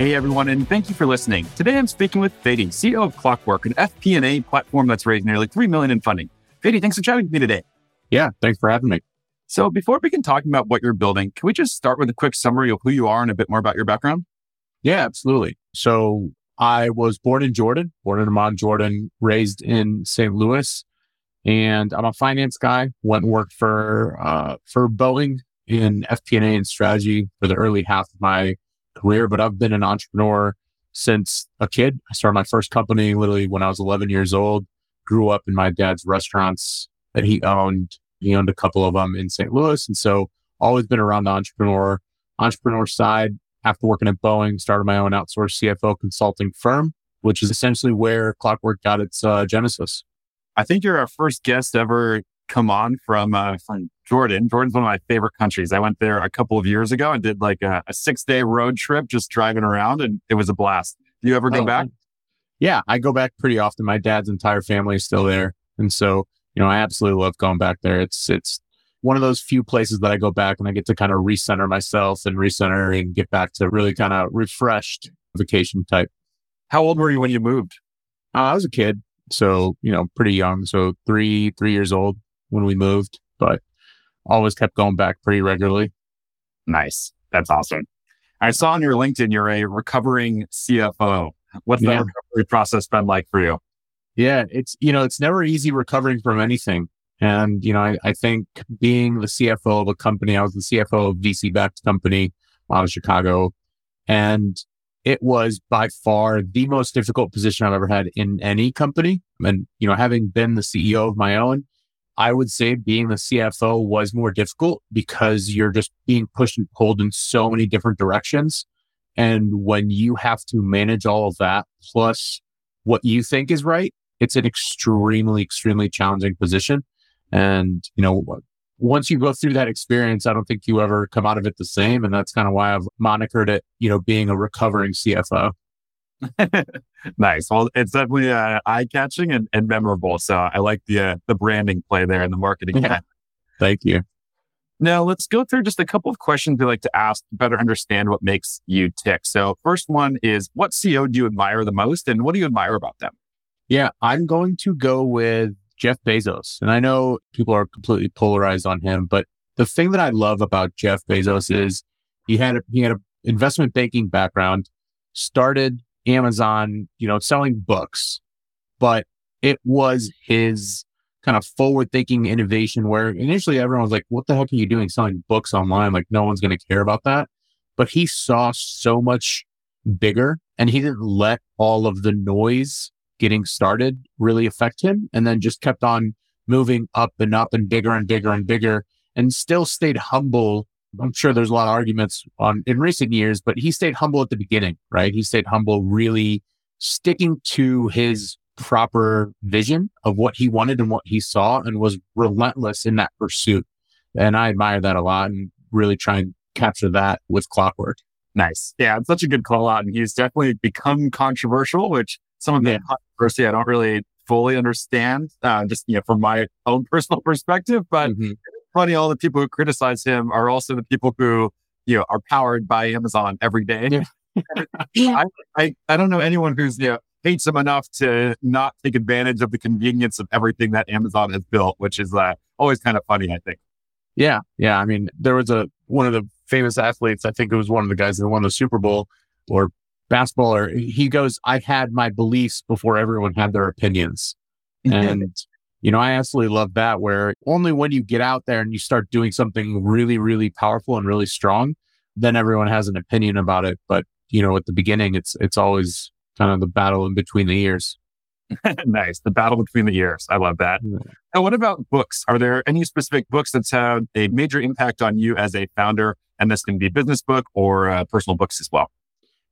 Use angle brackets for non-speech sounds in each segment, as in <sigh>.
Hey everyone, and thank you for listening. Today I'm speaking with Fady, CEO of Clockwork, an FP&A platform that's raised nearly three million in funding. Fady, thanks for chatting with me today. Yeah, thanks for having me. So before we begin talking about what you're building, can we just start with a quick summary of who you are and a bit more about your background? Yeah, absolutely. So I was born in Jordan, born in Amman, Jordan, raised in St. Louis, and I'm a finance guy. Went and worked for uh, for Boeing in FP&A and strategy for the early half of my career, but I've been an entrepreneur since a kid. I started my first company literally when I was 11 years old, grew up in my dad's restaurants that he owned. He owned a couple of them in St. Louis. And so always been around the entrepreneur, entrepreneur side. After working at Boeing, started my own outsourced CFO consulting firm, which is essentially where Clockwork got its uh, genesis. I think you're our first guest ever come on from uh, from Jordan. Jordan's one of my favorite countries. I went there a couple of years ago and did like a, a six day road trip, just driving around, and it was a blast. Do you ever go oh, back? Yeah, I go back pretty often. My dad's entire family is still there, and so you know I absolutely love going back there. It's it's one of those few places that I go back and I get to kind of recenter myself and recenter and get back to really kind of refreshed vacation type. How old were you when you moved? Uh, I was a kid, so you know, pretty young. So three three years old when we moved, but always kept going back pretty regularly. Nice. That's awesome. I saw on your LinkedIn you're a recovering CFO. What's yeah. that recovery process been like for you? Yeah, it's you know, it's never easy recovering from anything. And, you know, I, I think being the CFO of a company, I was the CFO of VC backed company out of Chicago. And it was by far the most difficult position I've ever had in any company. And, you know, having been the CEO of my own, I would say being the CFO was more difficult because you're just being pushed and pulled in so many different directions. And when you have to manage all of that plus what you think is right, it's an extremely, extremely challenging position. And, you know, once you go through that experience, I don't think you ever come out of it the same. And that's kind of why I've monikered it, you know, being a recovering CFO. <laughs> nice. Well, it's definitely uh, eye catching and, and memorable. So I like the uh, the branding play there and the marketing. Yeah. Thank you. Now let's go through just a couple of questions we like to ask to better understand what makes you tick. So first one is what CEO do you admire the most and what do you admire about them? Yeah, I'm going to go with Jeff Bezos. And I know people are completely polarized on him, but the thing that I love about Jeff Bezos is he had a, he had an investment banking background, started Amazon, you know, selling books, but it was his kind of forward thinking innovation where initially everyone was like, what the heck are you doing selling books online? Like no one's going to care about that. But he saw so much bigger and he didn't let all of the noise getting started really affect him and then just kept on moving up and up and bigger and bigger and bigger and still stayed humble I'm sure there's a lot of arguments on in recent years, but he stayed humble at the beginning, right? He stayed humble, really sticking to his proper vision of what he wanted and what he saw and was relentless in that pursuit. And I admire that a lot and really try and capture that with clockwork. Nice. Yeah, it's such a good call out. And he's definitely become controversial, which some of the yeah. controversy I don't really fully understand, uh, just you know, from my own <laughs> personal perspective. But mm-hmm funny, all the people who criticize him are also the people who, you know, are powered by Amazon every day. Yeah. <laughs> I, I, I don't know anyone who's, you know, hates him enough to not take advantage of the convenience of everything that Amazon has built, which is uh, always kind of funny, I think. Yeah. Yeah. I mean, there was a, one of the famous athletes, I think it was one of the guys that won the Super Bowl or basketball, or he goes, I had my beliefs before everyone had their opinions. <laughs> And you know, I absolutely love that where only when you get out there and you start doing something really, really powerful and really strong, then everyone has an opinion about it. But, you know, at the beginning, it's, it's always kind of the battle in between the ears. <laughs> nice. The battle between the ears. I love that. Yeah. And what about books? Are there any specific books that's had a major impact on you as a founder? And this can be a business book or uh, personal books as well.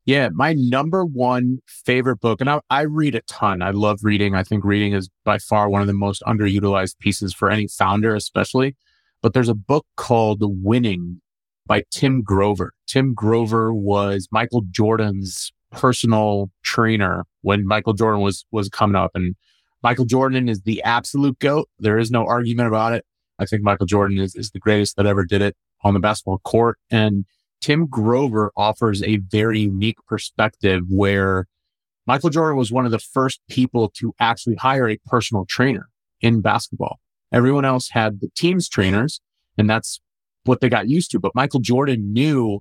Yeah, my number one favorite book, and I, I, read a ton. I love reading. I think reading is by far one of the most underutilized pieces for any founder, especially. But there's a book called Winning by Tim Grover. Tim Grover was Michael Jordan's personal trainer when Michael Jordan was was coming up, and Michael Jordan is the absolute goat. There is no argument about it. I think Michael Jordan is, is the greatest that ever did it on the basketball court. And Tim Grover offers a very unique perspective where Michael Jordan was one of the first people to actually hire a personal trainer in basketball. Everyone else had the team's trainers and that's what they got used to. But Michael Jordan knew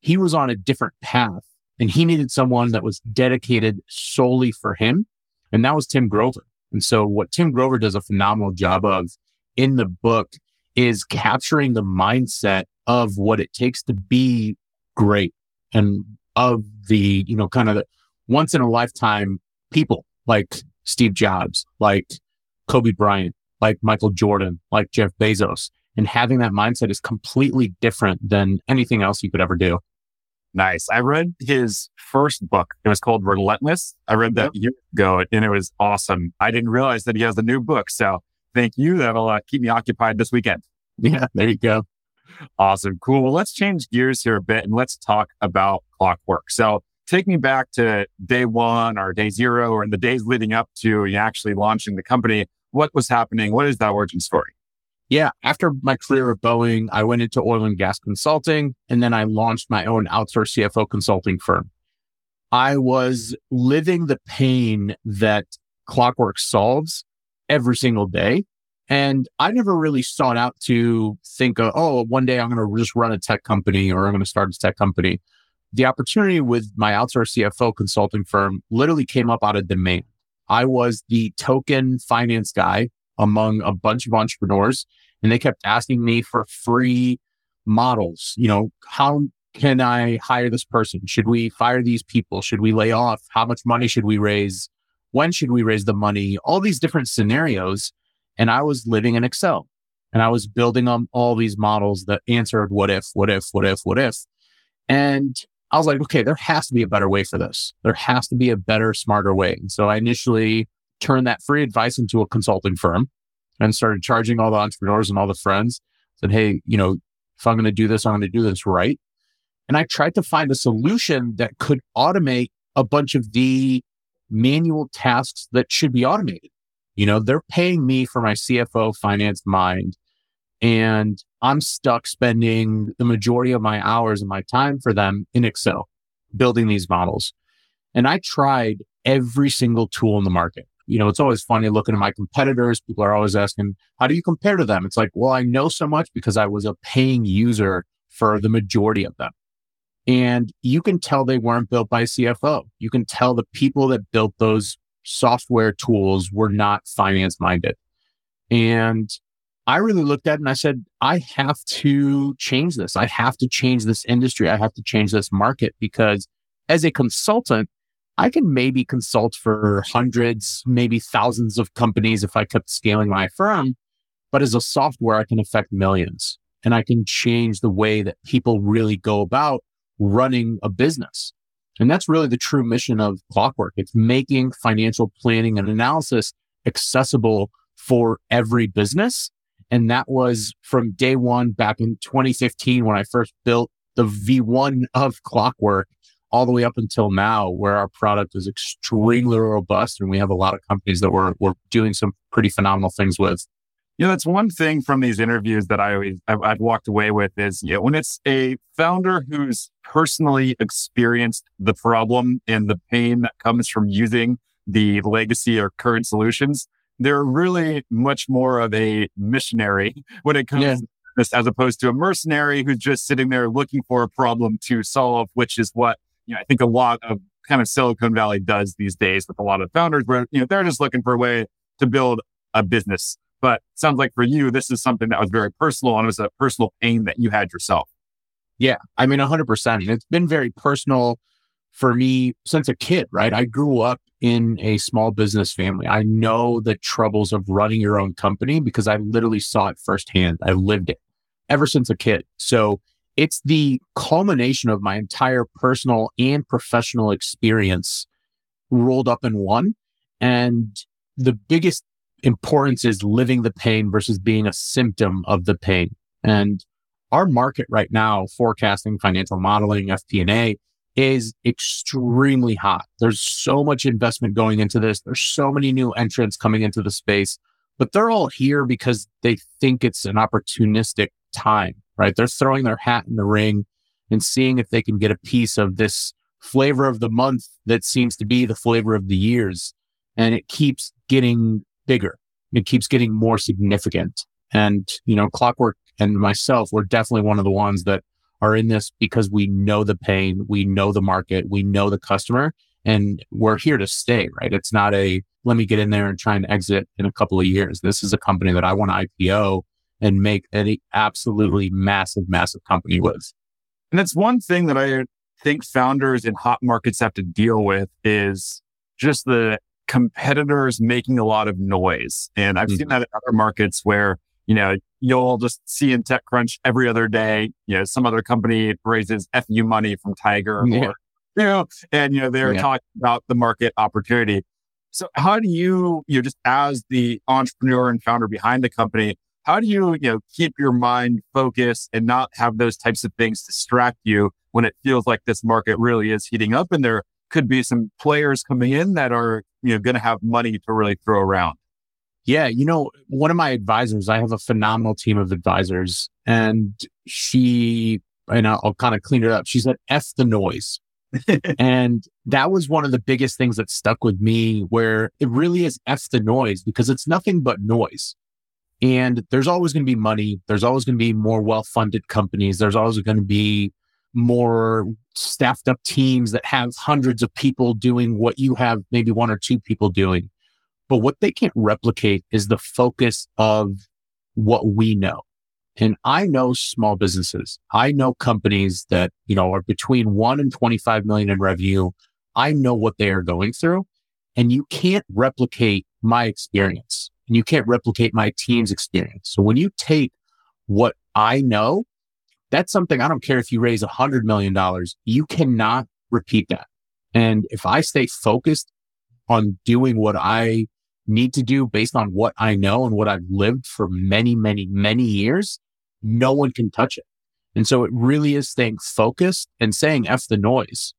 he was on a different path and he needed someone that was dedicated solely for him. And that was Tim Grover. And so what Tim Grover does a phenomenal job of in the book is capturing the mindset of what it takes to be great and of the, you know, kind of the once in a lifetime people like Steve Jobs, like Kobe Bryant, like Michael Jordan, like Jeff Bezos. And having that mindset is completely different than anything else you could ever do. Nice. I read his first book. It was called Relentless. I read that yep. years ago and it was awesome. I didn't realize that he has a new book. So thank you. That'll uh, keep me occupied this weekend. Yeah, there you go. Awesome. Cool. Well, let's change gears here a bit and let's talk about clockwork. So take me back to day one or day zero or in the days leading up to you actually launching the company. What was happening? What is that origin story? Yeah. After my career at Boeing, I went into oil and gas consulting and then I launched my own outsourced CFO consulting firm. I was living the pain that clockwork solves every single day. And I never really sought out to think, of, oh, one day I'm going to just run a tech company or I'm going to start a tech company. The opportunity with my outsourced CFO consulting firm literally came up out of demand. I was the token finance guy among a bunch of entrepreneurs and they kept asking me for free models. You know, how can I hire this person? Should we fire these people? Should we lay off? How much money should we raise? When should we raise the money? All these different scenarios. And I was living in Excel and I was building on all these models that answered what if, what if, what if, what if. And I was like, okay, there has to be a better way for this. There has to be a better, smarter way. And so I initially turned that free advice into a consulting firm and started charging all the entrepreneurs and all the friends. Said, hey, you know, if I'm going to do this, I'm going to do this right. And I tried to find a solution that could automate a bunch of the manual tasks that should be automated. You know, they're paying me for my CFO finance mind and I'm stuck spending the majority of my hours and my time for them in Excel building these models. And I tried every single tool in the market you know, it's always funny looking at my competitors. People are always asking, how do you compare to them? It's like, well, I know so much because I was a paying user for the majority of them. And you can tell they weren't built by CFO. You can tell the people that built those software tools were not finance minded. And I really looked at it and I said, I have to change this. I have to change this industry. I have to change this market because as a consultant, I can maybe consult for hundreds, maybe thousands of companies if I kept scaling my firm. But as a software, I can affect millions and I can change the way that people really go about running a business. And that's really the true mission of Clockwork. It's making financial planning and analysis accessible for every business. And that was from day one back in 2015 when I first built the V1 of Clockwork all the way up until now where our product is extremely robust and we have a lot of companies that we're, we're doing some pretty phenomenal things with. You know, that's one thing from these interviews that I always, I've, I've walked away with is, you know, when it's a founder who's personally experienced the problem and the pain that comes from using the legacy or current solutions, they're really much more of a missionary <laughs> when it comes yeah. as opposed to a mercenary who's just sitting there looking for a problem to solve, which is what you know, I think a lot of kind of Silicon Valley does these days with a lot of founders where, you know, they're just looking for a way to build a business. But sounds like for you, this is something that was very personal and it was a personal pain that you had yourself. Yeah. I mean, 100%. It's been very personal for me since a kid, right? I grew up in a small business family. I know the troubles of running your own company because I literally saw it firsthand. I lived it ever since a kid. So it's the culmination of my entire personal and professional experience rolled up in one. And the biggest importance is living the pain versus being a symptom of the pain. And our market right now, forecasting, financial modeling, FP&A is extremely hot. There's so much investment going into this. There's so many new entrants coming into the space, but they're all here because they think it's an opportunistic time, right? They're throwing their hat in the ring and seeing if they can get a piece of this flavor of the month that seems to be the flavor of the years. And it keeps getting bigger. It keeps getting more significant. And, you know, Clockwork and myself, we're definitely one of the ones that are in this because we know the pain, we know the market, we know the customer, and we're here to stay, right? It's not a let me get in there and try and exit in a couple of years. This is a company that I want to IPO and make an absolutely massive, massive company with. And that's one thing that I think founders in hot markets have to deal with is just the competitors making a lot of noise. And I've mm-hmm. seen that in other markets where, you know, you'll just see in TechCrunch every other day, you know, some other company raises FU money from Tiger <laughs> yeah. or, you know, and, you know, they're yeah. talking about the market opportunity. So how do you, you know, just as the entrepreneur and founder behind the company, how do you, you know, keep your mind focused and not have those types of things distract you when it feels like this market really is heating up and there could be some players coming in that are, you know, going to have money to really throw around? Yeah, you know, one of my advisors, I have a phenomenal team of advisors, and she, and I'll, I'll kind of clean it up. She said, F the noise. <laughs> and that was one of the biggest things that stuck with me where it really is F the noise because it's nothing but noise. And there's always going to be money. There's always going to be more well funded companies. There's always going to be more staffed up teams that have hundreds of people doing what you have maybe one or two people doing. But what they can't replicate is the focus of what we know. And I know small businesses. I know companies that, you know, are between one and 25 million in revenue. I know what they are going through and you can't replicate my experience and you can't replicate my team's experience. So when you take what I know, that's something I don't care if you raise a hundred million dollars, you cannot repeat that. And if I stay focused on doing what I need to do based on what I know and what I've lived for many, many, many years, no one can touch it. And so it really is staying focused and saying F the noise.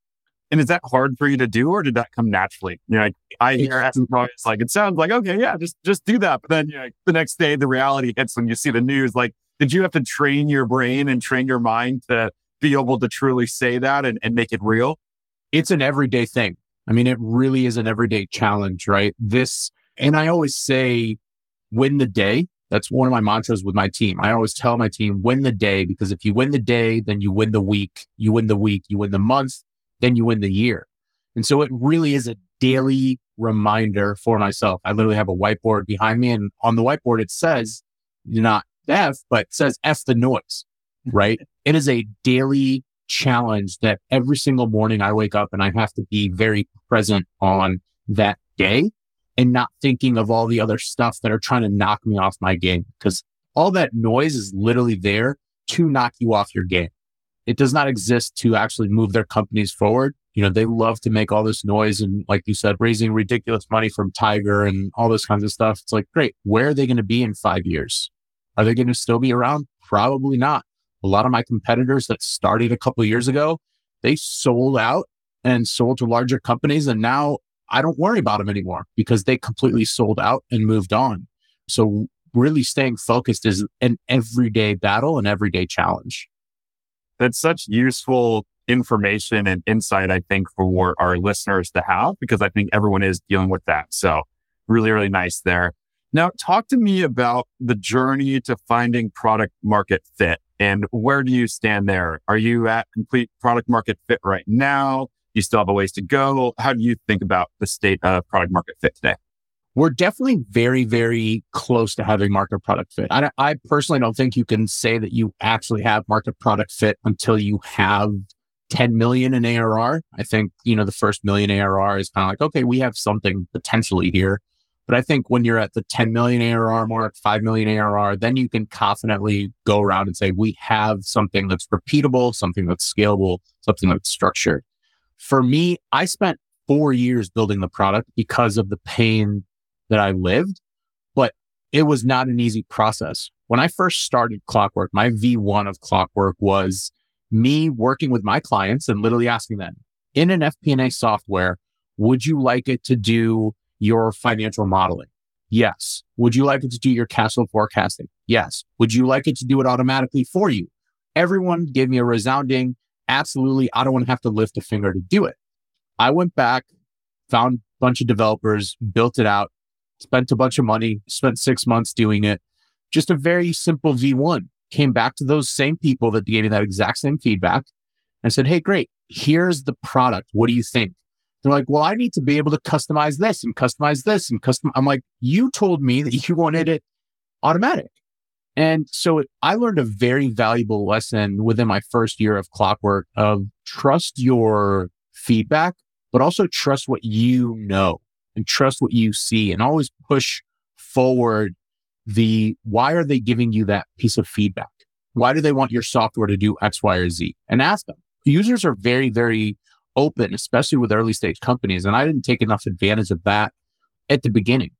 And is that hard for you to do or did that come naturally? You know, like, I hear F the noise, like it sounds like, okay, yeah, just, just do that. But then you know, the next day, the reality hits when you see the news. Like, did you have to train your brain and train your mind to be able to truly say that and, and make it real? It's an everyday thing. I mean, it really is an everyday challenge, right? This and I always say, win the day. That's one of my mantras with my team. I always tell my team, win the day, because if you win the day, then you win the week, you win the week, you win the month, then you win the year. And so it really is a daily reminder for myself. I literally have a whiteboard behind me and on the whiteboard, it says you're not F, but says F the noise, <laughs> right? it is a daily challenge that every single morning I wake up and I have to be very present on that day and not thinking of all the other stuff that are trying to knock me off my game. Because all that noise is literally there to knock you off your game. It does not exist to actually move their companies forward. You know, they love to make all this noise and like you said, raising ridiculous money from Tiger and all this kinds of stuff. It's like, great. Where are they going to be in five years? Are they going to still be around? Probably not. A lot of my competitors that started a couple years ago, they sold out and sold to larger companies. And now I don't worry about them anymore because they completely sold out and moved on. So really staying focused is an everyday battle, an everyday challenge. That's such useful information and insight, I think, for our listeners to have, because I think everyone is dealing with that. So really, really nice there. Now, talk to me about the journey to finding product market fit and where do you stand there? Are you at complete product market fit right now? you still have a ways to go. How do you think about the state of product market fit today? We're definitely very, very close to having market product fit. I, I personally don't think you can say that you actually have market product fit until you have 10 million in ARR. I think, you know, the first million ARR is kind of like, okay, we have something potentially here. But I think when you're at the 10 million ARR mark, 5 million ARR, then you can confidently go around and say, we have something that's repeatable, something that's scalable, something that's structured. For me, I spent four years building the product because of the pain that I lived, but it was not an easy process. When I first started Clockwork, my V1 of Clockwork was me working with my clients and literally asking them in an FP&A software, would you like it to do your financial modeling? Yes. Would you like it to do your cash flow forecasting? Yes. Would you like it to do it automatically for you? Everyone gave me a resounding, absolutely. I don't want to have to lift a finger to do it. I went back, found a bunch of developers, built it out, spent a bunch of money, spent six months doing it. Just a very simple V1. Came back to those same people that gave me that exact same feedback and said, Hey, great. Here's the product. What do you think? They're like, well, I need to be able to customize this and customize this and custom. I'm like, you told me that you <laughs> wanted it automatic. And so I learned a very valuable lesson within my first year of clockwork of trust your feedback, but also trust what you know and trust what you see and always push forward the why are they giving you that piece of feedback? Why do they want your software to do X, Y, or Z? And ask them. Users are very, very open, especially with early stage companies. And I didn't take enough advantage of that at the beginning,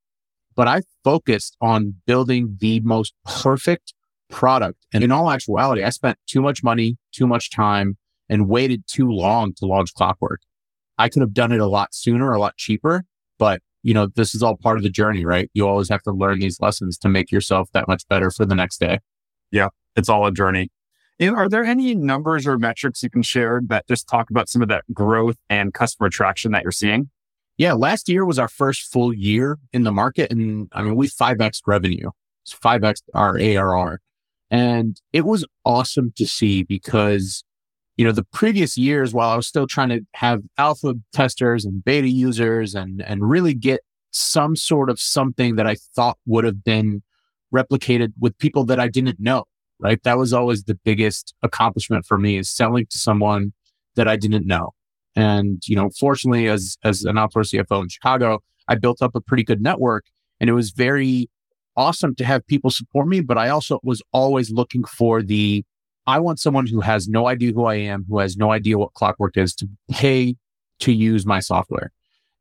but I focused on building the most perfect product. And in all actuality, I spent too much money, too much time and waited too long to launch Clockwork. I could have done it a lot sooner, a lot cheaper, but you know, this is all part of the journey, right? You always have to learn these lessons to make yourself that much better for the next day. Yeah, it's all a journey. Are there any numbers or metrics you can share that just talk about some of that growth and customer traction that you're seeing? Yeah, last year was our first full year in the market. And I mean, we 5x revenue, it's 5x our ARR. And it was awesome to see because, you know, the previous years, while I was still trying to have alpha testers and beta users and, and really get some sort of something that I thought would have been replicated with people that I didn't know right? That was always the biggest accomplishment for me is selling to someone that I didn't know. And, you know, fortunately, as, as an outdoor CFO in Chicago, I built up a pretty good network and it was very awesome to have people support me. But I also was always looking for the, I want someone who has no idea who I am, who has no idea what Clockwork is to pay to use my software.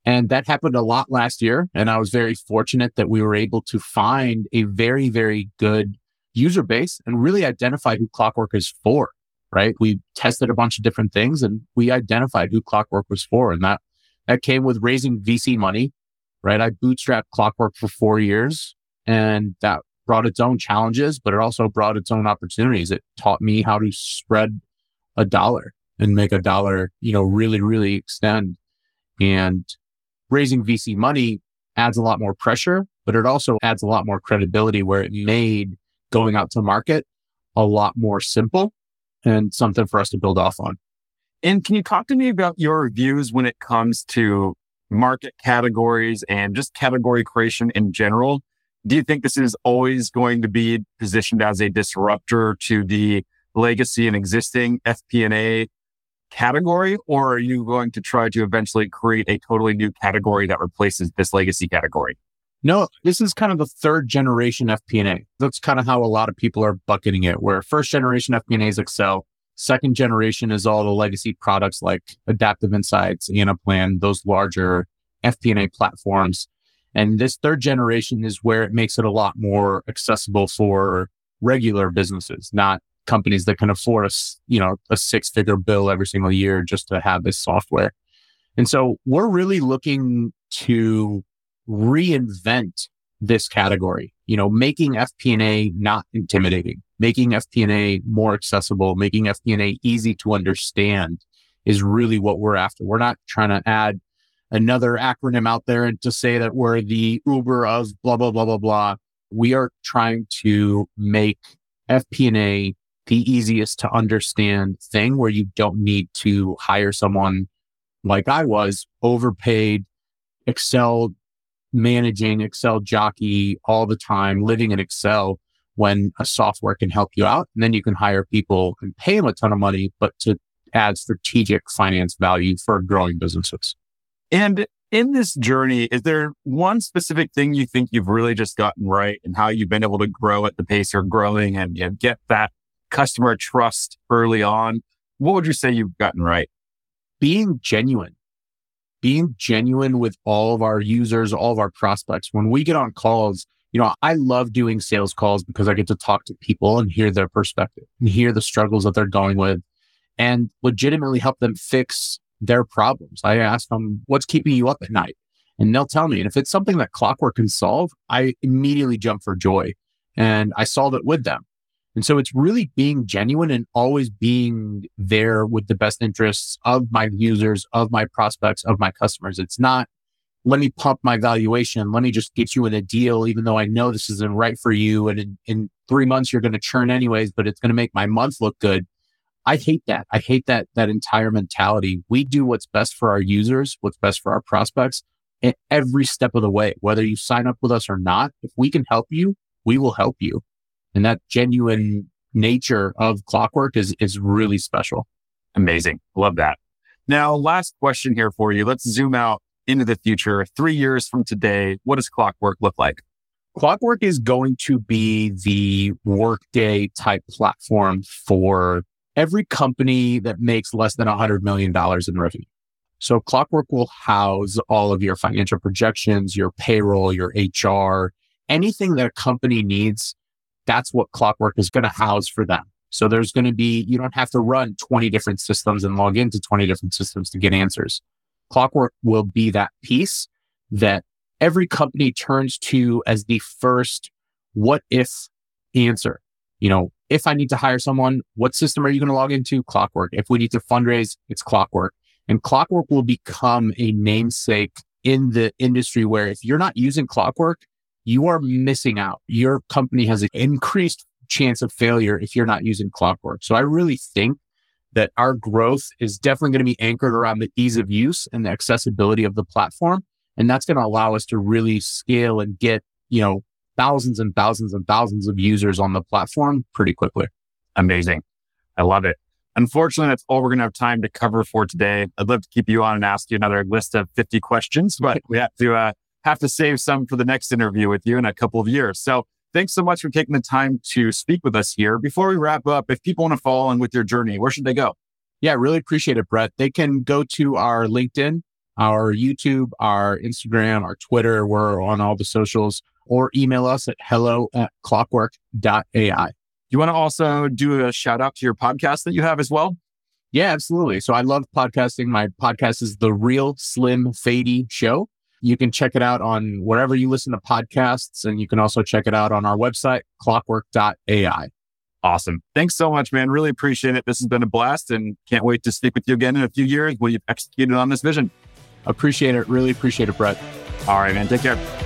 And that happened a lot last year. And I was very fortunate that we were able to find a very, very good user base and really identify who Clockwork is for, right? We tested a bunch of different things and we identified who Clockwork was for. And that, that came with raising VC money, right? I bootstrapped Clockwork for four years and that brought its own challenges, but it also brought its own opportunities. It taught me how to spread a dollar and make a dollar, you know, really, really extend. And raising VC money adds a lot more pressure, but it also adds a lot more credibility where it made going out to market a lot more simple and something for us to build off on. And can you talk to me about your views when it comes to market categories and just category creation in general? Do you think this is always going to be positioned as a disruptor to the legacy and existing FP&A category, or are you going to try to eventually create a totally new category that replaces this legacy category? No, this is kind of the third generation FP&A. That's kind of how a lot of people are bucketing it, where first generation FP&A is Excel. Second generation is all the legacy products like Adaptive Insights, Anaplan, those larger FP&A platforms. And this third generation is where it makes it a lot more accessible for regular businesses, not companies that can afford a, you know, a six figure bill every single year just to have this software. And so we're really looking to reinvent this category, you know, making FP&A not intimidating, making FP&A more accessible, making FP&A easy to understand is really what we're after. We're not trying to add another acronym out there and to say that we're the Uber of blah, blah, blah, blah, blah. We are trying to make FP&A the easiest to understand thing where you don't need to hire someone like I was overpaid Excel managing Excel jockey all the time, living in Excel when a software can help you out. And then you can hire people and pay them a ton of money, but to add strategic finance value for growing businesses. And in this journey, is there one specific thing you think you've really just gotten right and how you've been able to grow at the pace you're growing and you know, get that customer trust early on? What would you say you've gotten right? Being genuine, being genuine with all of our users, all of our prospects. When we get on calls, you know, I love doing sales calls because I get to talk to people and hear their perspective and hear the struggles that they're going with and legitimately help them fix their problems. I ask them, what's keeping you up at night? And they'll tell me. And if it's something that Clockwork can solve, I immediately jump for joy and I solve it with them. And so it's really being genuine and always being there with the best interests of my users, of my prospects, of my customers. It's not, let me pump my valuation. Let me just get you in a deal, even though I know this isn't right for you. And in, in three months, you're going to churn anyways, but it's going to make my month look good. I hate that. I hate that, that entire mentality. We do what's best for our users, what's best for our prospects at every step of the way, whether you sign up with us or not. If we can help you, we will help you. And that genuine nature of clockwork is, is really special. Amazing. Love that. Now, last question here for you. Let's zoom out into the future. Three years from today, what does clockwork look like? Clockwork is going to be the workday type platform for every company that makes less than $100 million in revenue. So Clockwork will house all of your financial projections, your payroll, your HR, anything that a company needs. That's what Clockwork is going to house for them. So there's going to be, you don't have to run 20 different systems and log into 20 different systems to get answers. Clockwork will be that piece that every company turns to as the first what if answer. You know, if I need to hire someone, what system are you going to log into? Clockwork. If we need to fundraise, it's Clockwork. And Clockwork will become a namesake in the industry where if you're not using Clockwork, you are missing out. Your company has an increased chance of failure if you're not using Clockwork. So I really think that our growth is definitely going to be anchored around the ease of use and the accessibility of the platform. And that's going to allow us to really scale and get, you know, thousands and thousands and thousands of users on the platform pretty quickly. Amazing. I love it. Unfortunately, that's all we're going to have time to cover for today. I'd love to keep you on and ask you another list of 50 questions, but we have to, uh, have to save some for the next interview with you in a couple of years. So thanks so much for taking the time to speak with us here. Before we wrap up, if people want to follow on with your journey, where should they go? Yeah, really appreciate it, Brett. They can go to our LinkedIn, our YouTube, our Instagram, our Twitter. We're on all the socials or email us at hello at clockwork.ai. You want to also do a shout out to your podcast that you have as well? Yeah, absolutely. So I love podcasting. My podcast is the Real Slim Fady Show. You can check it out on wherever you listen to podcasts, and you can also check it out on our website, clockwork.ai. Awesome. Thanks so much, man. Really appreciate it. This has been a blast and can't wait to speak with you again in a few years when you've executed on this vision. Appreciate it. Really appreciate it, Brett. All right, man. Take care.